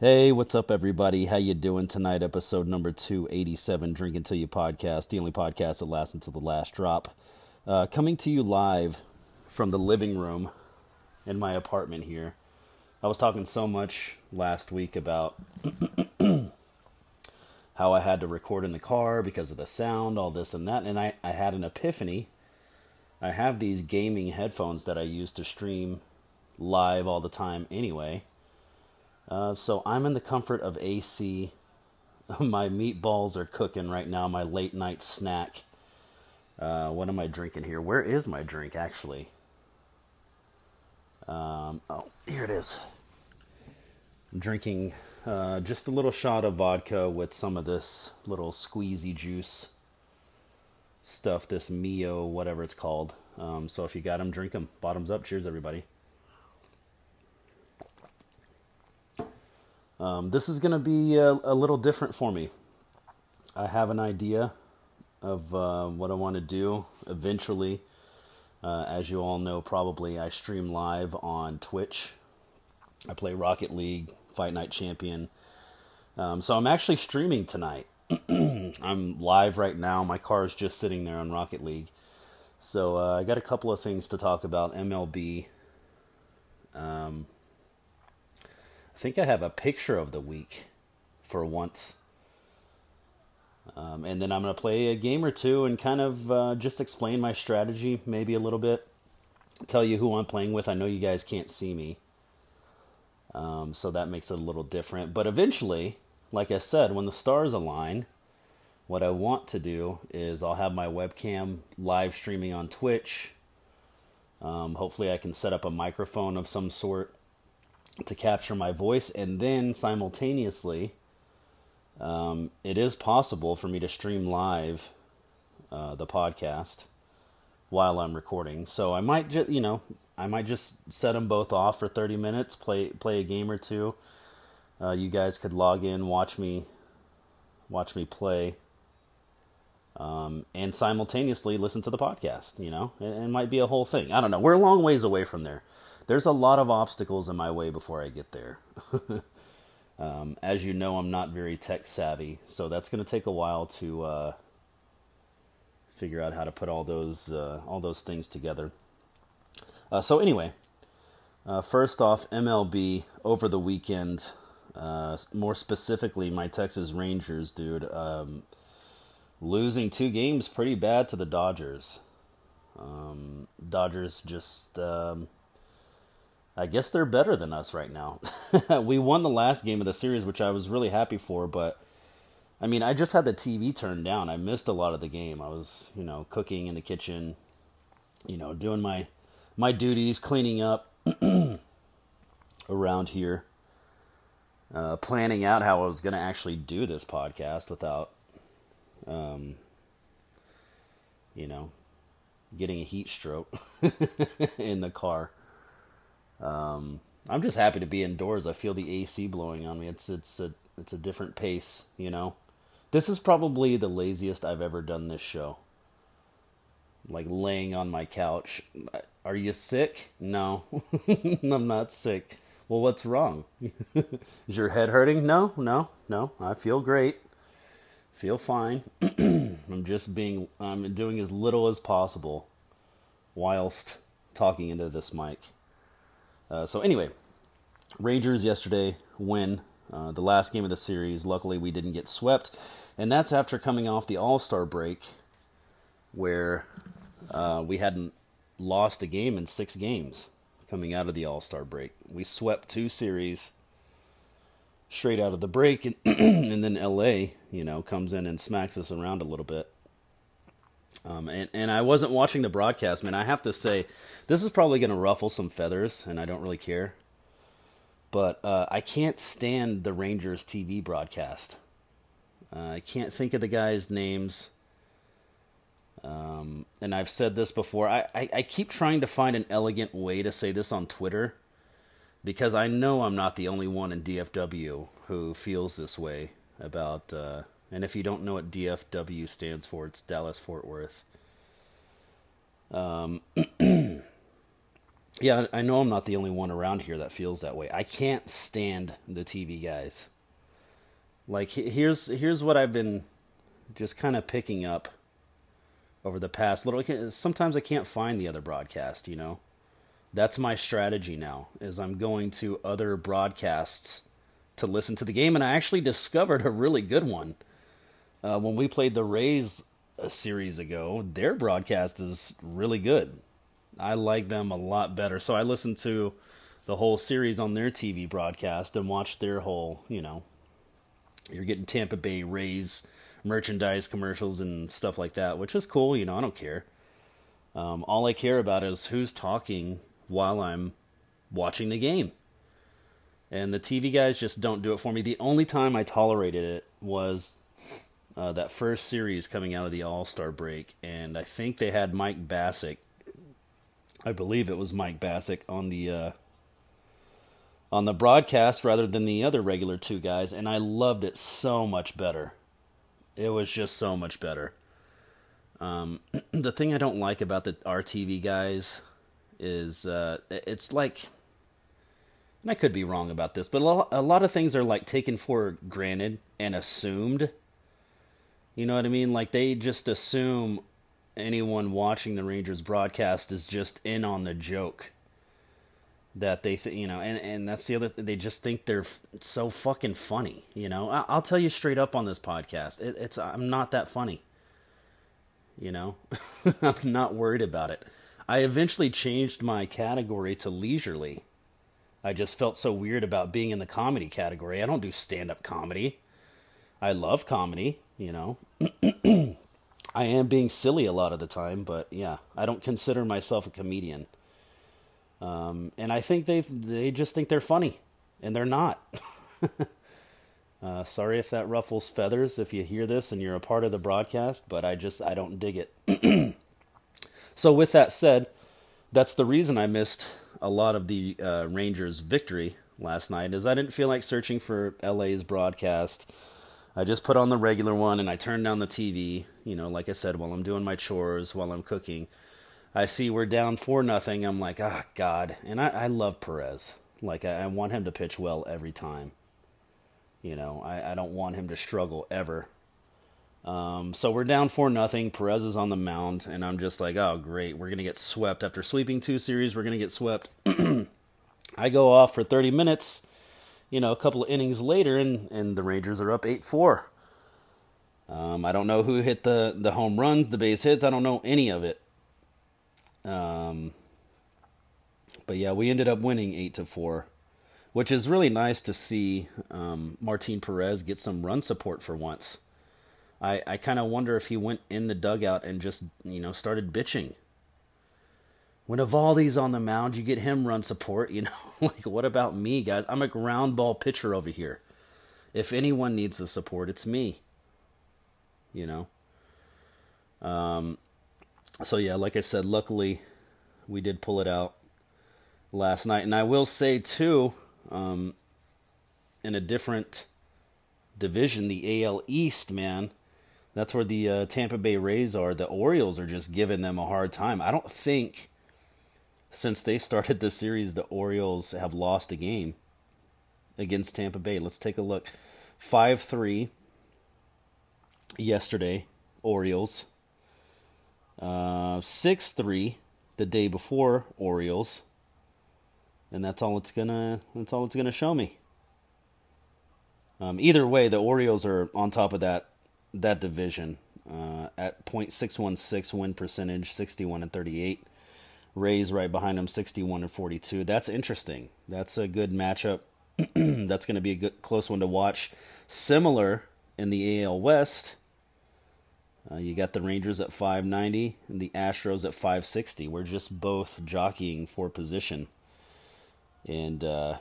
Hey, what's up, everybody? How you doing tonight? Episode number two eighty-seven, Drink Until You podcast, the only podcast that lasts until the last drop. Uh, coming to you live from the living room in my apartment here. I was talking so much last week about how I had to record in the car because of the sound, all this and that, and I, I had an epiphany. I have these gaming headphones that I use to stream live all the time anyway uh, so I'm in the comfort of AC. my meatballs are cooking right now, my late night snack. Uh, what am I drinking here? Where is my drink, actually? Um, oh, here it is. I'm drinking uh, just a little shot of vodka with some of this little squeezy juice stuff, this Mio, whatever it's called. Um, so if you got them, drink them. Bottoms up. Cheers, everybody. Um, this is going to be a, a, little different for me. I have an idea of uh, what I want to do eventually. Uh, as you all know, probably I stream live on Twitch. I play Rocket League, Fight Night Champion. Um, so I'm actually streaming tonight. I'm live right now. My car is just sitting there on Rocket League. So uh, I got a couple of things to talk about MLB. Um, I think I have a picture of the week for once. Um, and then I'm going to play a game or two and kind of uh, just explain my strategy, maybe a little bit. Tell you who I'm playing with. I know you guys can't see me. Um, so that makes it a little different. But eventually, like I said, when the stars align, what I want to do is I'll have my webcam live streaming on Twitch. Um, hopefully, I can set up a microphone of some sort to capture my voice, and then simultaneously, um, it is possible for me to stream live uh, the podcast while I'm recording. So I might just, you know, I might just set them both off for 30 minutes, play play a game or two. Uh, you guys could log in, watch me, watch me play, um, and simultaneously listen to the podcast. You know, it, it might be a whole thing. I don't know. We're a long ways away from there there's a lot of obstacles in my way before I get there. um, as you know, I'm not very tech savvy, so that's going to take a while to uh, figure out how to put all those uh, all those things together. Uh, so anyway, uh, first off, MLB over the weekend. Uh, more specifically, my Texas Rangers, dude, um, losing two games pretty bad to the Dodgers. Um, Dodgers just um, I guess they're better than us right now. we won the last game of the series, which I was really happy for, but I mean, I just had the TV turned down. I missed a lot of the game. I was, you know, cooking in the kitchen, you know, doing my my duties, cleaning up around here, uh, planning out how I was going to actually do this podcast without, um, you know, getting a heat stroke in the car. Um, I'm just happy to be indoors. I feel the AC blowing on me. It's it's a it's a different pace, you know. This is probably the laziest I've ever done this show. Like laying on my couch. Are you sick? No, I'm not sick. Well, what's wrong? Is your head hurting? No, no, no. I feel great. Feel fine. I'm just being. I'm doing as little as possible, whilst talking into this mic. Uh, so anyway, Rangers yesterday win uh, the last game of the series. Luckily, we didn't get swept, and that's after coming off the All Star break, where uh, we hadn't lost a game in six games coming out of the All Star break. We swept two series straight out of the break, and, and then LA, you know, comes in and smacks us around a little bit. Um, and, and I wasn't watching the broadcast, man. I have to say, this is probably going to ruffle some feathers, and I don't really care. But uh, I can't stand the Rangers TV broadcast. Uh, I can't think of the guys' names. Um, and I've said this before. I, I, I keep trying to find an elegant way to say this on Twitter because I know I'm not the only one in DFW who feels this way about uh, and if you don't know what DFW stands for, it's Dallas Fort Worth. Um, yeah, I know I'm not the only one around here that feels that way. I can't stand the TV guys. Like here's here's what I've been just kind of picking up over the past little sometimes I can't find the other broadcast, you know. That's my strategy now is I'm going to other broadcasts to listen to the game and I actually discovered a really good one. Uh, when we played the Rays a series ago, their broadcast is really good. I like them a lot better. So I listened to the whole series on their TV broadcast and watched their whole, you know, you're getting Tampa Bay Rays merchandise commercials and stuff like that, which is cool. You know, I don't care. Um, all I care about is who's talking while I'm watching the game. And the TV guys just don't do it for me. The only time I tolerated it was uh, that first series coming out of the All Star break, and I think they had Mike Bacsik I believe it was Mike Bacsik on the uh, on the broadcast rather than the other regular two guys, and I loved it so much better. It was just so much better. Um, the thing I don't like about the RTV guys is uh, it's like, and I could be wrong about this, but a lot, a lot of things are like taken for granted and assumed. You know what I mean? Like they just assume anyone watching the Rangers broadcast is just in on the joke that they th- you know and and that's the other th- they just think they're f- so fucking funny you know? I- will tell you straight up on this podcast it, it's i'm not that funny you know? I'm not worried about it. I eventually changed my category to leisurely. I just felt so weird about being in the comedy category. I don't do stand-up comedy. I love comedy you know I am being silly a lot of the time, but yeah, I don't consider myself a comedian. Um, and I think they they just think they're funny, and they're not. uh, sorry if that ruffles feathers if you hear this and you're a part of the broadcast, but I just I don't dig it. so with that said, that's the reason I missed a lot of the uh, Rangers' victory last night, is I didn't feel like searching for LA's broadcast. I just put on the regular one and I turn down the TV, you know, like I said, while I'm doing my chores, while I'm cooking. I see we're down for nothing. I'm like, ah, oh, God. And I, I love Perez. Like, I, I, want him to pitch well every time. You know, I, I don't want him to struggle ever. Um, so we're down for nothing. Perez is on the mound, and I'm just like, oh, great. We're going to get swept. After sweeping two series, we're going to get swept. I go off for 30 minutes you know, a couple of innings later, and, and the Rangers are up 8 4. Um, I don't know who hit the, the home runs, the base hits. I don't know any of it. Um, but yeah, we ended up winning 8 to 4, which is really nice to see um, Martin Perez get some run support for once. I, I kind of wonder if he went in the dugout and just, you know, started bitching when Eovaldi's on the mound, you get him run support. You know, like what about me, guys? I'm a ground ball pitcher over here. If anyone needs the support, it's me. You know. Um. So yeah, like I said, luckily we did pull it out last night, and I will say too, um, in a different division, the AL East, man. That's where the uh, Tampa Bay Rays are. The Orioles are just giving them a hard time. I don't think since they started the series, the Orioles have lost a game against Tampa Bay. Let's take a look. 5 3 yesterday, Orioles. Uh, 6 uh, 3 the day before, Orioles. And that's all it's gonna that's all it's gonna show me. Um, either way, the Orioles are on top of that that division uh, at .616 win percentage, 61 and 38. Rays right behind them, 61 and 42. That's interesting. That's a good matchup. That's going to be a good close one to watch. Similar in the AL West, uh, you got the Rangers at 590 and the Astros at 560. We're just both jockeying for position. And uh,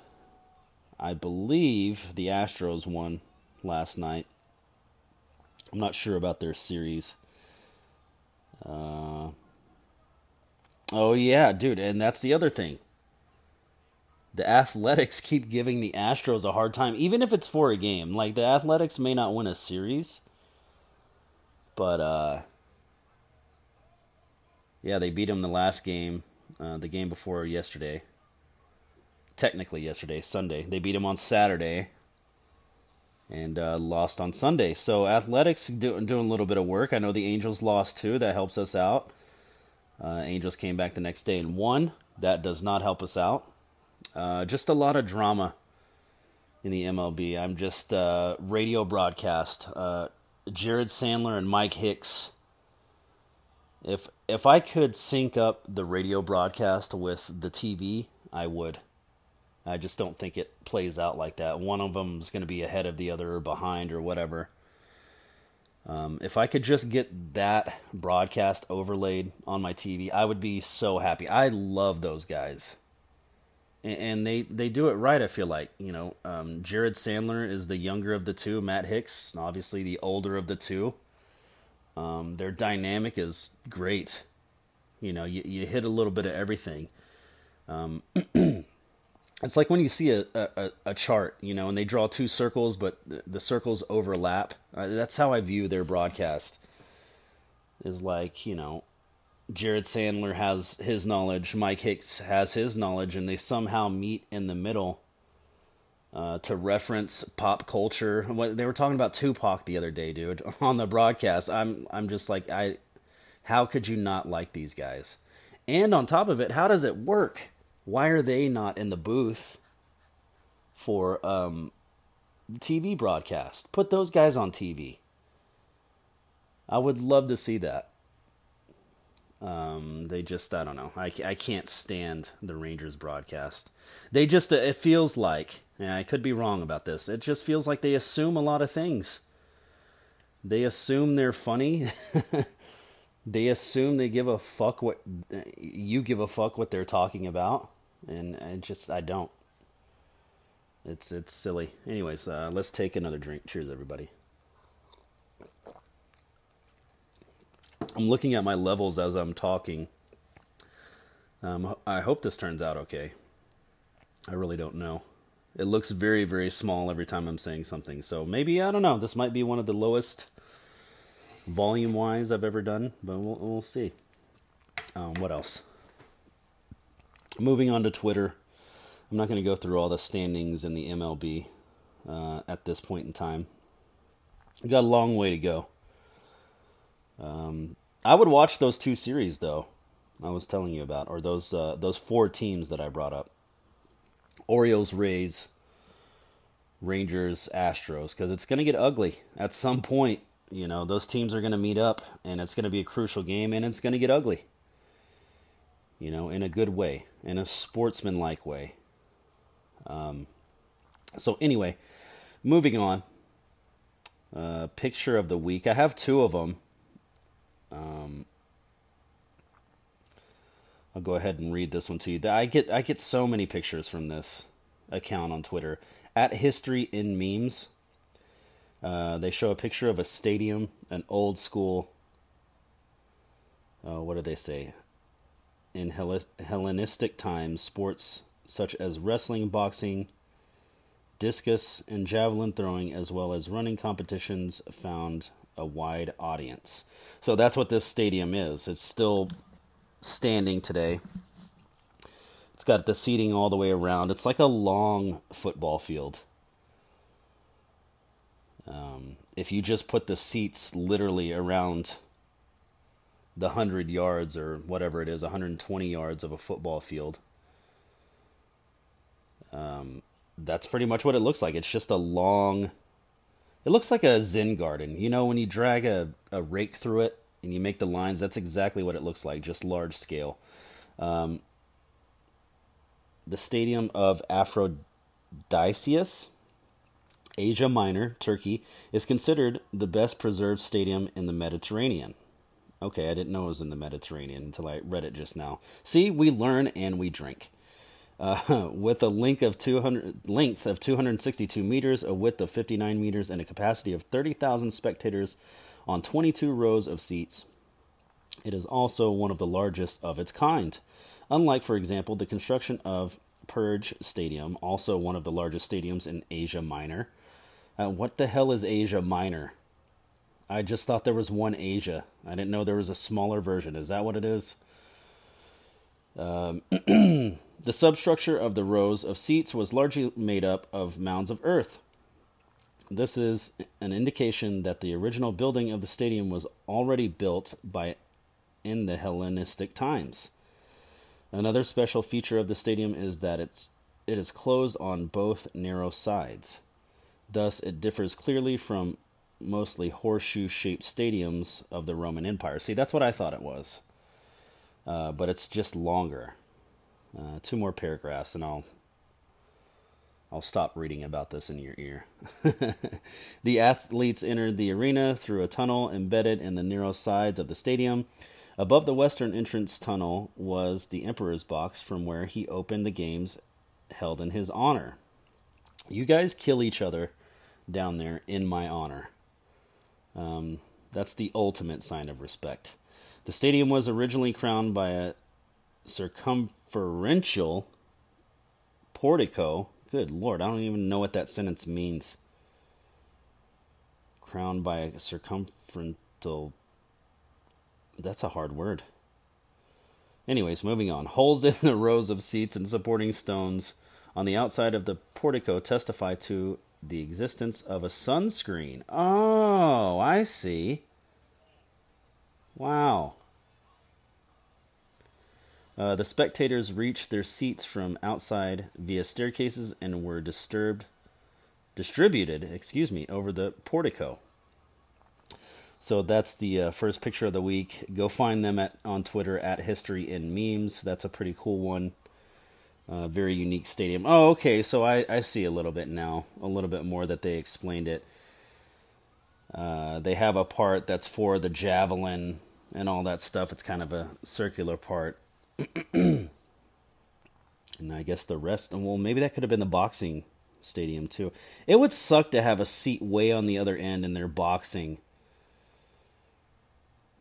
I believe the Astros won last night. I'm not sure about their series. Uh, Oh yeah, dude, and that's the other thing. The Athletics keep giving the Astros a hard time, even if it's for a game. Like the Athletics may not win a series, but uh, yeah, they beat them the last game. uh, the game before yesterday. Technically, yesterday, Sunday. They beat them on Saturday and uh, lost on Sunday. So athletics do, doing a little bit of work. I know the Angels lost too. That helps us out. Uh, Angels came back the next day and won. That does not help us out. Uh, just a lot of drama in the MLB. I'm just uh, radio broadcast. Uh, Jared Sandler and Mike Hicks. If if I could sync up the radio broadcast with the TV, I would. I just don't think it plays out like that. One of them is going to be ahead of the other or behind or whatever. Um, if I could just get that broadcast overlaid on my TV, I would be so happy. I love those guys, and, and they they do it right. I feel like you know, um, Jared Sandler is the younger of the two. Matt Hicks, obviously the older of the two. Um, their dynamic is great. You know, you, you hit a little bit of everything. It's like when you see a, a, a, chart, you know, and they draw two circles, but the circles overlap. Uh, that's how I view their broadcast. Is like, you know, Jared Sandler has his knowledge, Mike Hicks has his knowledge, and they somehow meet in the middle uh, to reference pop culture. What they were talking about Tupac the other day, dude, on the broadcast. I'm I'm just like I, how could you not like these guys? And on top of it, how does it work? Why are they not in the booth for um, TV broadcast? Put those guys on TV. I would love to see that. Um, they just, I don't know. I, I can't stand the Rangers broadcast. They just, it feels like, and I could be wrong about this, it just feels like they assume a lot of things. They assume they're funny. they assume they give a fuck what you give a fuck what they're talking about and I just I don't. It's it's silly. Anyways, uh, let's take another drink. Cheers, everybody. I'm looking at my levels as I'm talking. Um, I hope this turns out okay. I really don't know. It looks very, very small every time I'm saying something. So maybe, I don't know, this might be one of the lowest volume wise I've ever done, but we'll, we'll see. Um, what else? Moving on to Twitter. I'm not going to go through all the standings in the MLB uh, at this point in time. We got a long way to go. Um, I would watch those two series though. I was telling you about, or those uh, those four teams that I brought up: Orioles, Rays, Rangers, Astros, because it's going to get ugly at some point. You know, those teams are going to meet up, and it's going to be a crucial game, and it's going to get ugly you know, in a good way, in a sportsmanlike way. Um, so, anyway, moving on. Uh, picture of the week. I have two of them. Um, I'll go ahead and read this one to you. I get I get so many pictures from this account on Twitter at History in Memes. Uh, they show a picture of a stadium, an old school. Uh, what do they say? In Hellenistic times, sports such as wrestling, boxing, discus, and javelin throwing, as well as running competitions, found a wide audience. So that's what this stadium is. It's still standing today. It's got the seating all the way around. It's like a long football field. Um, if you just put the seats literally around the 100 yards or whatever it is, 120 yards of a football field. Um, that's pretty much what it looks like. It's just a long. It looks like a Zen garden. You know, when you drag a, a rake through it and you make the lines, that's exactly what it looks like, just large scale. Um, the stadium of Aphrodisias, Asia Minor, Turkey, is considered the best preserved stadium in the Mediterranean. Okay, I didn't know it was in the Mediterranean until I read it just now. See, we learn and we drink. Uh, with a length of 200 length of 262 meters, a width of 59 meters, and a capacity of 30,000 spectators on 22 rows of seats. It is also one of the largest of its kind. Unlike, for example, the construction of Perge Stadium, also one of the largest stadiums in Asia Minor. Uh, what the hell is Asia Minor? I just thought there was one Asia. I didn't know there was a smaller version. Is that what it is? Um, the substructure of the rows of seats was largely made up of mounds of earth. This is an indication that the original building of the stadium was already built by in the Hellenistic times. Another special feature of the stadium is that it's it is closed on both narrow sides. Thus, it differs clearly from mostly horseshoe shaped stadiums of the Roman Empire. See, that's what I thought it was. Uh, but it's just longer. Uh, two more paragraphs, and I'll I'll stop reading about this in your ear. the athletes entered the arena through a tunnel embedded in the narrow sides of the stadium. Above the western entrance tunnel was the Emperor's box from where he opened the games held in his honor. You guys kill each other down there in my honor. Um, that's the ultimate sign of respect. The stadium was originally crowned by a circumferential portico. Good lord, I don't even know what that sentence means. Crowned by a circumferential. That's a hard word. Anyways, moving on. Holes in the rows of seats and supporting stones on the outside of the portico testify to the existence of a sunscreen. Oh, I see. Wow. Uh, the spectators reached their seats from outside via staircases and were disturbed, distributed, excuse me, over the portico. So that's the uh, first picture of the week. Go find them at on Twitter at History in Memes. That's a pretty cool one. Uh, very unique stadium. Oh, okay. So I, I see a little bit now, a little bit more that they explained it. Uh, they have a part that's for the javelin and all that stuff. It's kind of a circular part. and I guess the rest, well, maybe that could have been the boxing stadium too. It would suck to have a seat way on the other end and they're boxing.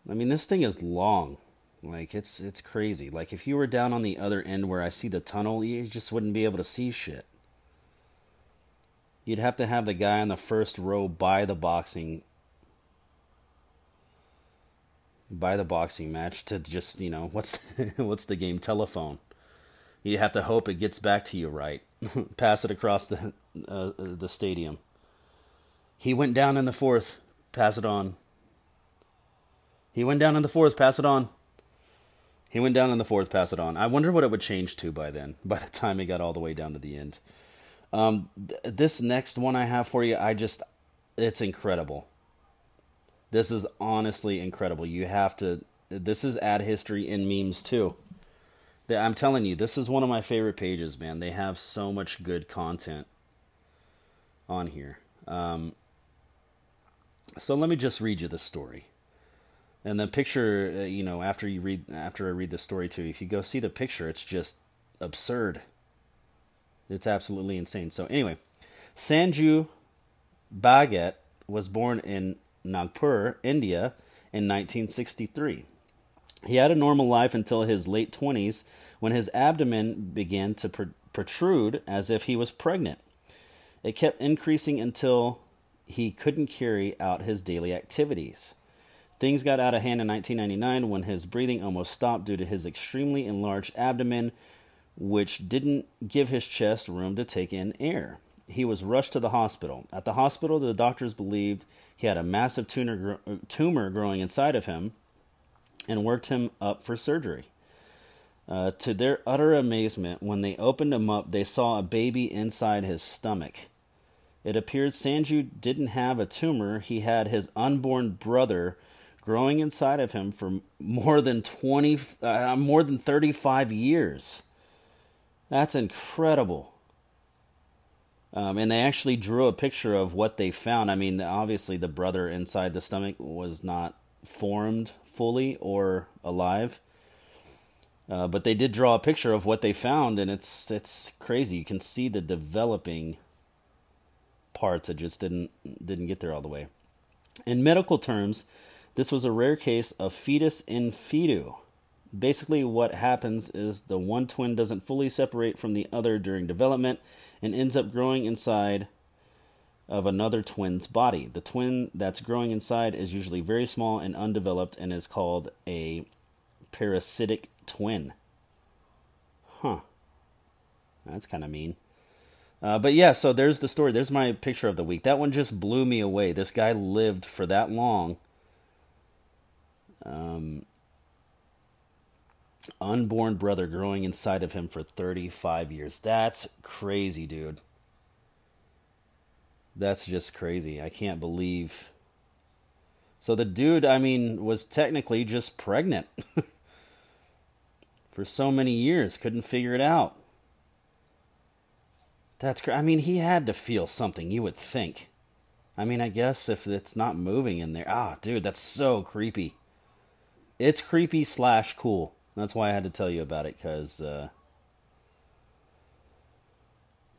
I mean, this thing is long. Like it's it's crazy. Like if you were down on the other end where I see the tunnel, you just wouldn't be able to see shit. You'd have to have the guy on the first row by the boxing buy the boxing match to just you know what's the, what's the game telephone. You have to hope it gets back to you right. Pass it across the uh, the stadium. He went down in the fourth. Pass it on. He went down in the fourth. Pass it on. He went down in the fourth. Pass it on. I wonder what it would change to by then. By the time he got all the way down to the end. Um, th- this next one I have for you, I just, it's incredible. This is honestly incredible. You have to. This is ad history in memes too. I'm telling you, this is one of my favorite pages, man. They have so much good content on here. Um, so let me just read you the story. And the picture, uh, you know, after you read, after I read the story too, if you go see the picture, it's just absurd. It's absolutely insane. So anyway, Sanju Bhagat was born in Nagpur, India, in 1963. He had a normal life until his late 20s when his abdomen began to pr- protrude as if he was pregnant. It kept increasing until he couldn't carry out his daily activities. Things got out of hand in 1999 when his breathing almost stopped due to his extremely enlarged abdomen, which didn't give his chest room to take in air he was rushed to the hospital. At the hospital, the doctors believed he had a massive tumor, tumor growing inside of him and worked him up for surgery. Uh, to their utter amazement, when they opened him up, they saw a baby inside his stomach. It appeared Sanju didn't have a tumor, he had his unborn brother growing inside of him for more than 20 uh, more than 35 years. That's incredible. Um, and they actually drew a picture of what they found. I mean, obviously, the brother inside the stomach was not formed fully or alive. Uh, but they did draw a picture of what they found, and it's it's crazy. You can see the developing parts. It just didn't didn't get there all the way. In medical terms, this was a rare case of fetus in fetu. Basically, what happens is the one twin doesn't fully separate from the other during development and ends up growing inside of another twin's body. The twin that's growing inside is usually very small and undeveloped and is called a parasitic twin. Huh. That's kind of mean. Uh, but yeah, so there's the story. There's my picture of the week. That one just blew me away. This guy lived for that long. Um, unborn brother growing inside of him for 35 years. That's crazy, dude. That's just crazy. I can't believe. So the dude, I mean, was technically just pregnant for so many years, couldn't figure it out. That's I mean, he had to feel something, you would think. I mean, I guess if it's not moving in there. Ah, dude, that's so creepy. It's creepy slash cool. That's why I had to tell you about it, because, uh,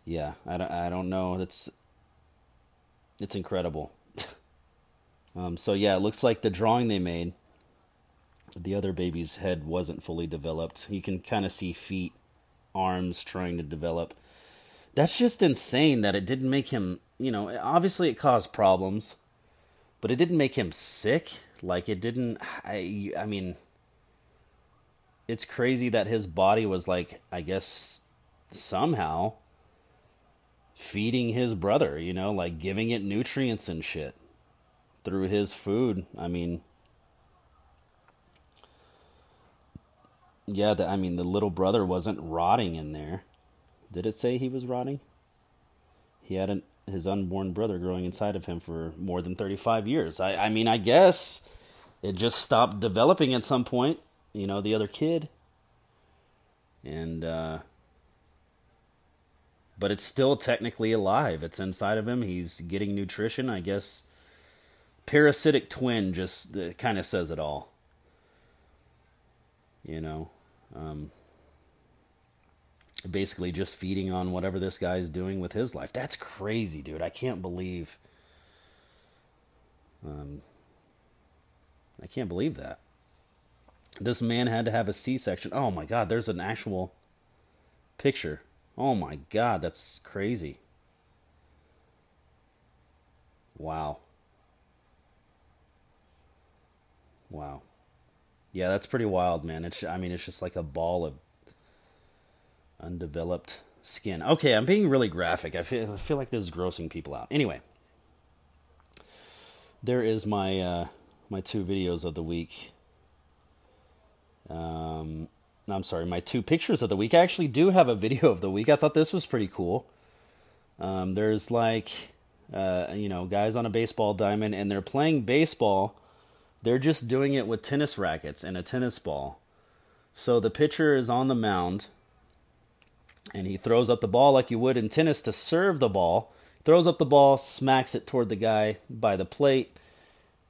yeah, I don't, I don't know. It's, it's incredible. um, so yeah, it looks like the drawing they made, the other baby's head wasn't fully developed. You can kind of see feet, arms trying to develop that's just insane that it didn't make him, you know, obviously it caused problems, but it didn't make him sick. Like it didn't I I mean it's crazy that his body was like I guess somehow feeding his brother, you know, like giving it nutrients and shit through his food. I mean, yeah, the, I mean, the little brother wasn't rotting in there. Did it say he was rotting? He had an, his unborn brother growing inside of him for more than 35 years. I, I mean, I guess it just stopped developing at some point, you know, the other kid. And, uh, but it's still technically alive. It's inside of him. He's getting nutrition. I guess parasitic twin just uh, kind of says it all. You know, um, basically just feeding on whatever this guy's doing with his life. That's crazy, dude. I can't believe. Um, I can't believe that. This man had to have a C section. Oh my God, there's an actual picture. Oh my God, that's crazy. Wow. Wow. Yeah, that's pretty wild, man. It's I mean, it's just like a ball of undeveloped skin. Okay, I'm being really graphic. I feel, I feel like this is grossing people out. Anyway, there is my uh, my two videos of the week. Um, I'm sorry, my two pictures of the week. I actually do have a video of the week. I thought this was pretty cool. Um, there's like, uh, you know, guys on a baseball diamond, and they're playing baseball. They're just doing it with tennis rackets and a tennis ball. So the pitcher is on the mound and he throws up the ball like you would in tennis to serve the ball. Throws up the ball, smacks it toward the guy by the plate.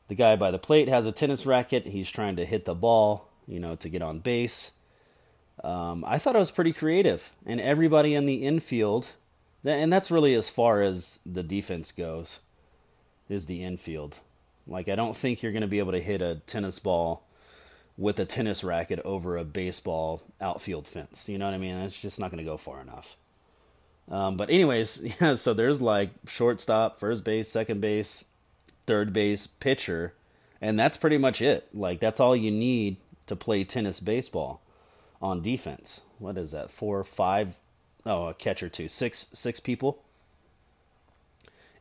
The guy by the plate has a tennis racket. He's trying to hit the ball, you know, to get on base. Um, I thought it was pretty creative, and everybody in the infield, and that's really as far as the defense goes, is the infield. Like I don't think you're going to be able to hit a tennis ball with a tennis racket over a baseball outfield fence. You know what I mean? It's just not going to go far enough. Um, but anyways, yeah. So there's like shortstop, first base, second base, third base, pitcher, and that's pretty much it. Like that's all you need to play tennis baseball on defense. What is that? Four, five, oh. A catcher too. Six, six people.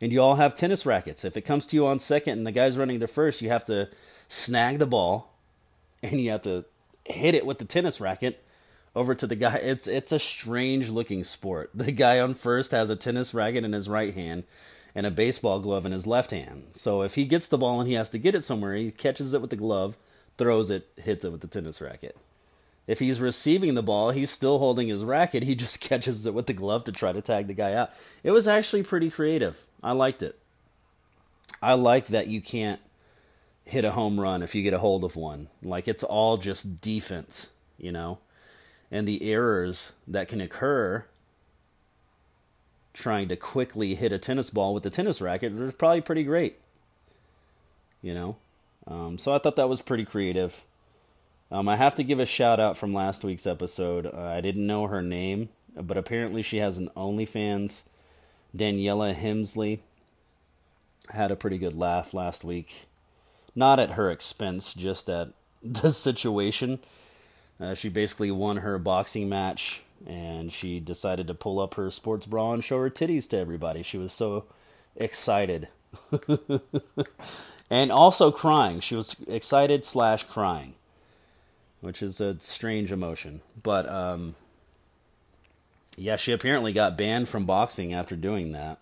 And you all have tennis rackets. If it comes to you on second and the guy's running to first, you have to snag the ball and you have to hit it with the tennis racket over to the guy. It's it's a strange looking sport. The guy on first has a tennis racket in his right hand and a baseball glove in his left hand. So if he gets the ball and he has to get it somewhere, he catches it with the glove, throws it, hits it with the tennis racket. If he's receiving the ball, he's still holding his racket. He just catches it with the glove to try to tag the guy out. It was actually pretty creative. I liked it. I like that you can't hit a home run if you get a hold of one. Like it's all just defense, you know? And the errors that can occur trying to quickly hit a tennis ball with a tennis racket are probably pretty great, you know? Um, so I thought that was pretty creative. Um, I have to give a shout out from last week's episode. Uh, I didn't know her name, but apparently she has an OnlyFans. Daniella Hemsley had a pretty good laugh last week not at her expense, just at the situation. Uh, she basically won her boxing match and she decided to pull up her sports bra and show her titties to everybody. She was so excited. and also crying. She was excited slash crying, which is a strange emotion. But um, yeah, she apparently got banned from boxing after doing that.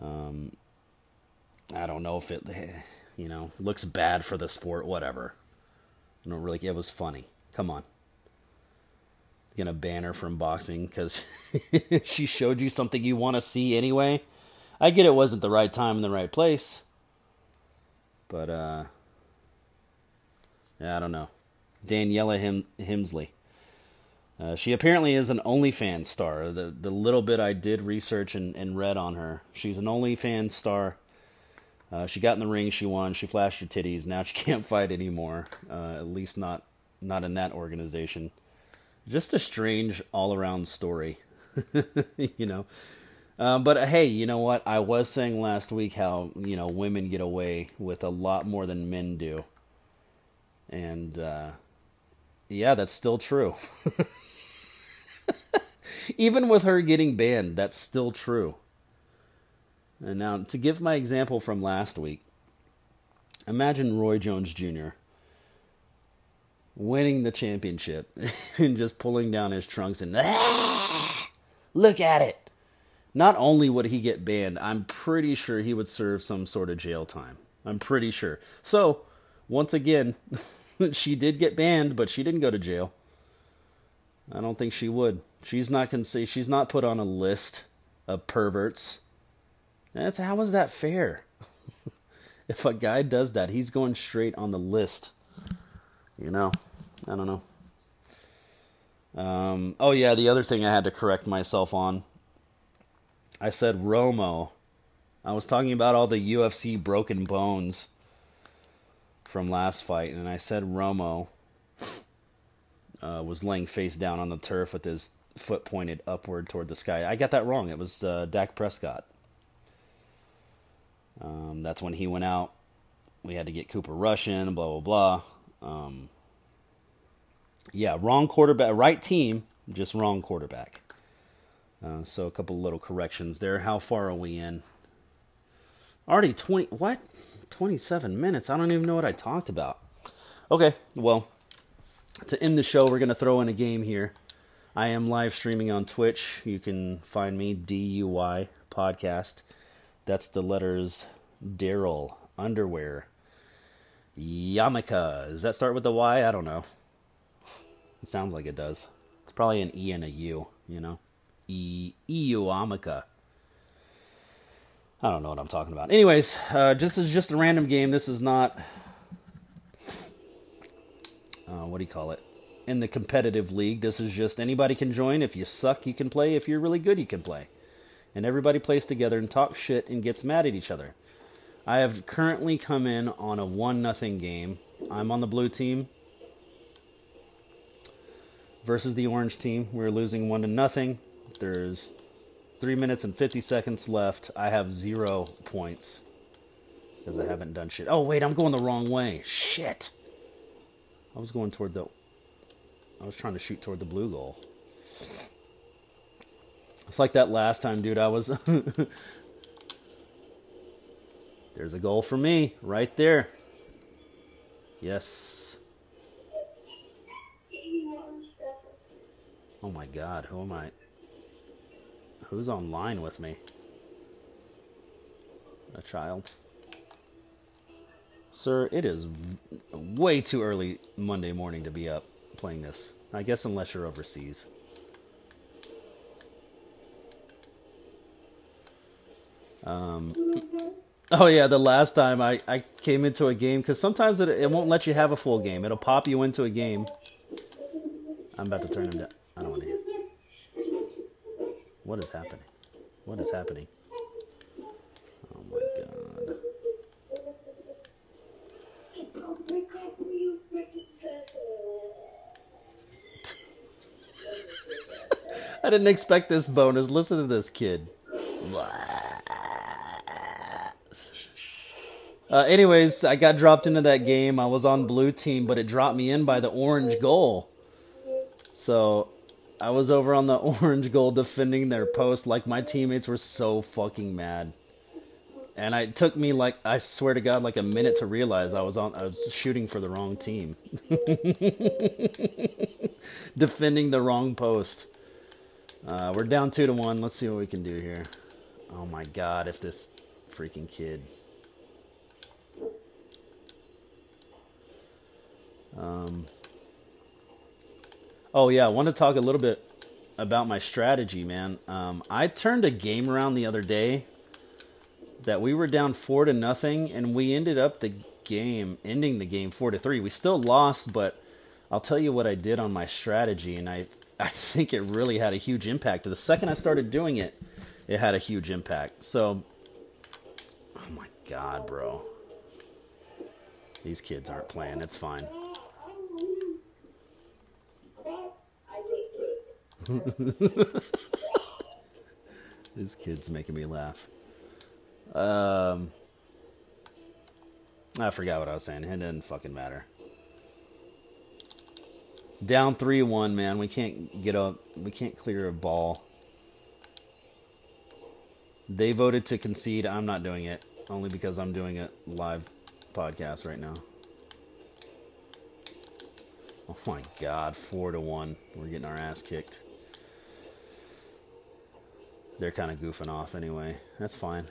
Um, I don't know if it, you know, looks bad for the sport. Whatever. I don't really. It was funny. Come on. Gonna ban her from boxing because she showed you something you want to see anyway. I get it wasn't the right time in the right place, but uh, yeah, I don't know. Daniella Him-. Uh, she apparently is an OnlyFans star. The the little bit I did research and, and read on her, she's an OnlyFans star. Uh, she got in the ring, she won, she flashed her titties. Now she can't fight anymore. Uh, at least not not in that organization. Just a strange all around story, you know. Uh, but uh, hey, you know what? I was saying last week how you know women get away with a lot more than men do, and uh, yeah, that's still true. Even with her getting banned, that's still true. And now, to give my example from last week, imagine Roy Jones Jr. winning the championship and just pulling down his trunks and ah, look at it. Not only would he get banned, I'm pretty sure he would serve some sort of jail time. I'm pretty sure. So, once again, she did get banned, but she didn't go to jail. I don't think she would. She's not say she's not put on a list of perverts. That's how is that fair? if a guy does that, he's going straight on the list. You know, I don't know. Um, oh yeah, the other thing I had to correct myself on. I said Romo. I was talking about all the UFC broken bones from last fight, and I said Romo uh, was laying face down on the turf with his foot pointed upward toward the sky. I got that wrong. It was uh, Dak Prescott. Um, that's when he went out. We had to get Cooper Rush in, blah, blah, blah. Um, yeah, wrong quarterback, right team, just wrong quarterback. Uh, so a couple little corrections there. How far are we in? Already 20, what? 27 minutes. I don't even know what I talked about. Okay, well, to end the show, we're going to throw in a game here. I am live streaming on Twitch. You can find me, DUI Podcast. That's the letters Daryl Underwear. Yamaka. Does that start with the Y? I don't know. It sounds like it does. It's probably an E and a U, you know? E Iuamica. I don't know what I'm talking about. Anyways, uh, just as just a random game. This is not. Uh, what do you call it? In the competitive league, this is just anybody can join. If you suck, you can play. If you're really good, you can play. And everybody plays together and talks shit and gets mad at each other. I have currently come in on a one nothing game. I'm on the blue team versus the orange team. We're losing one to nothing. There's three minutes and 50 seconds left. I have zero points because I haven't done shit. Oh, wait, I'm going the wrong way. Shit. I was going toward the. I was trying to shoot toward the blue goal. It's like that last time, dude. I was. There's a goal for me right there. Yes. Oh my god, who am I? Who's online with me? A child. Sir, it is way too early Monday morning to be up playing this. I guess unless you're overseas. Um, oh yeah, the last time I, I came into a game because sometimes it, it won't let you have a full game. It'll pop you into a game. I'm about to turn him down. I don't want to hear. What is happening? What is happening? Oh my god. I didn't expect this bonus. Listen to this kid. Uh, anyways, I got dropped into that game. I was on blue team, but it dropped me in by the orange goal. So I was over on the orange goal defending their post. Like my teammates were so fucking mad, and it took me like I swear to God, like a minute to realize I was on. I was shooting for the wrong team, defending the wrong post. Uh, we're down two to one. Let's see what we can do here. Oh my God! If this freaking kid. Um, oh yeah, I want to talk a little bit about my strategy, man. Um, I turned a game around the other day that we were down four to nothing, and we ended up the game ending the game four to three. We still lost, but I'll tell you what I did on my strategy, and I I think it really had a huge impact. The second I started doing it, it had a huge impact. So, oh my god, bro, these kids aren't playing. It's fine. this kid's making me laugh. Um, I forgot what I was saying. It doesn't fucking matter. Down three one, man. We can't get up. We can't clear a ball. They voted to concede. I'm not doing it only because I'm doing a live podcast right now. Oh my god, four to one. We're getting our ass kicked. They're kind of goofing off anyway. That's fine.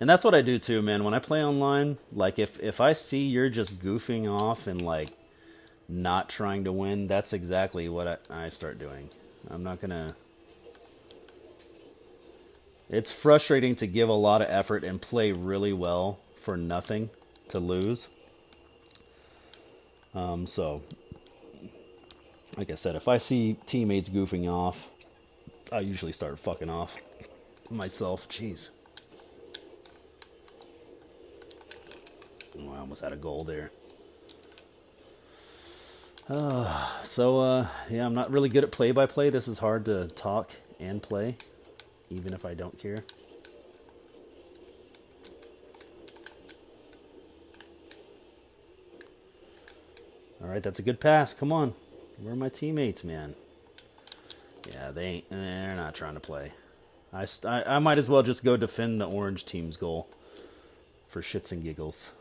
And that's what I do too, man. When I play online, like if if I see you're just goofing off and like not trying to win, that's exactly what I, I start doing. I'm not gonna. It's frustrating to give a lot of effort and play really well for nothing to lose. Um, so, like I said, if I see teammates goofing off, I usually start fucking off myself. Jeez. Oh, I almost had a goal there. Uh, so, uh, yeah, I'm not really good at play by play. This is hard to talk and play, even if I don't care. All right, that's a good pass. Come on. Where are my teammates, man? Yeah, they ain't. Eh, they're not trying to play. I, I, I might as well just go defend the orange team's goal for shits and giggles.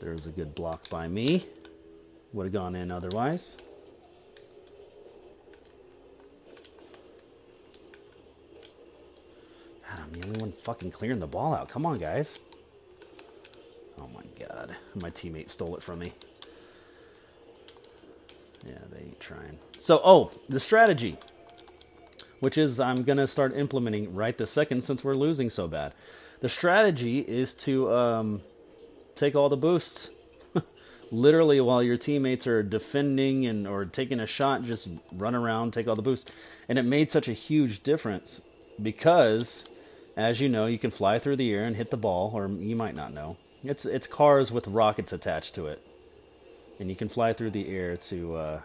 There's a good block by me. Would have gone in otherwise. God, I'm the only one fucking clearing the ball out. Come on, guys. Oh my god. My teammate stole it from me. Trying. So, oh, the strategy, which is I'm going to start implementing right this second since we're losing so bad. The strategy is to um, take all the boosts. Literally, while your teammates are defending and or taking a shot, just run around, take all the boosts. And it made such a huge difference because, as you know, you can fly through the air and hit the ball, or you might not know. It's it's cars with rockets attached to it, and you can fly through the air to uh,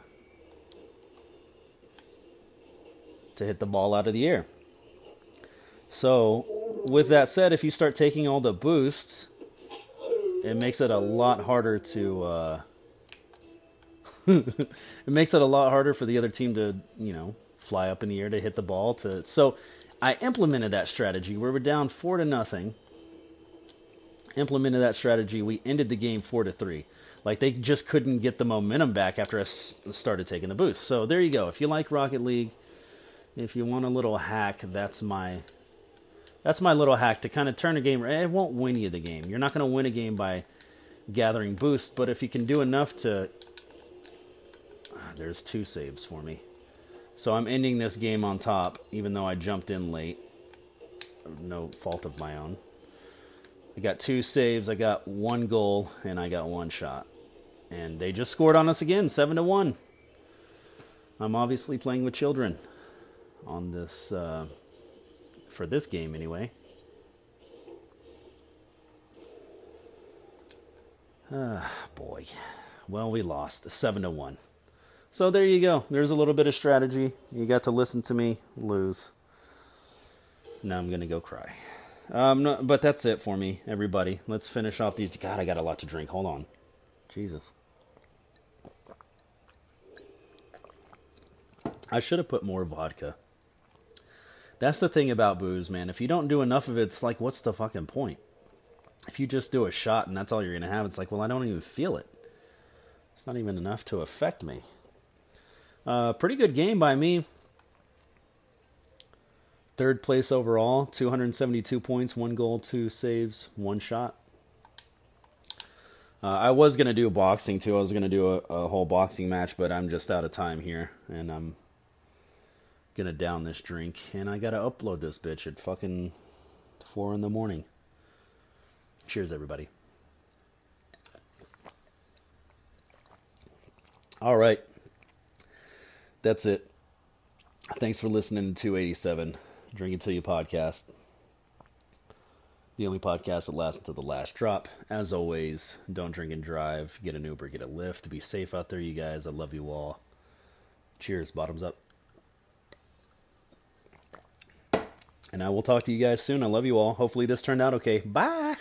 to hit the ball out of the air. So, with that said, if you start taking all the boosts it makes it a lot harder to uh, it makes it a lot harder for the other team to you know fly up in the air to hit the ball to so i implemented that strategy. Where we're down four to nothing. Implemented that strategy. We ended the game four to three. Like they just couldn't get the momentum back after i started taking the boost. So there you go. If you like rocket league if you want a little hack that's my that's my little hack to kind of turn a game. It won't win you the game. You're not going to win a game by gathering boosts, but if you can do enough to. Ah, there's two saves for me. So I'm ending this game on top, even though I jumped in late. No fault of my own. I got two saves, I got one goal, and I got one shot. And they just scored on us again, 7 to 1. I'm obviously playing with children on this. Uh, for this game anyway. Ah, boy. Well, we lost 7 to 1. So there you go. There's a little bit of strategy. You got to listen to me lose. Now I'm to go cry. Um, no, but that's it for me, everybody. Let's finish off these. God, I got a lot to drink. Hold on. Jesus. I should have put more vodka. That's the thing about booze, man. If you don't do enough of it, it's like, what's the fucking point? If you just do a shot and that's all you're going to have, it's like, well, I don't even feel it. It's not even enough to affect me. Uh, pretty good game by me. Third place overall, 272 points, one goal, two saves, one shot. Uh, I was going to do boxing too. I was going to do a, a whole boxing match, but I'm just out of time here. And I'm gonna down this drink, and I gotta upload this bitch at fucking four in the morning. Cheers, everybody. All right, that's it. Thanks for listening to 287 Drink Until You podcast. The only podcast that lasts until the last drop. As always, don't drink and drive. Get an Uber, get a Lyft. Be safe out there, you guys. I love you all. Cheers. Bottoms up. And I will talk to you guys soon. I love you all. Hopefully, this turned out okay. Bye.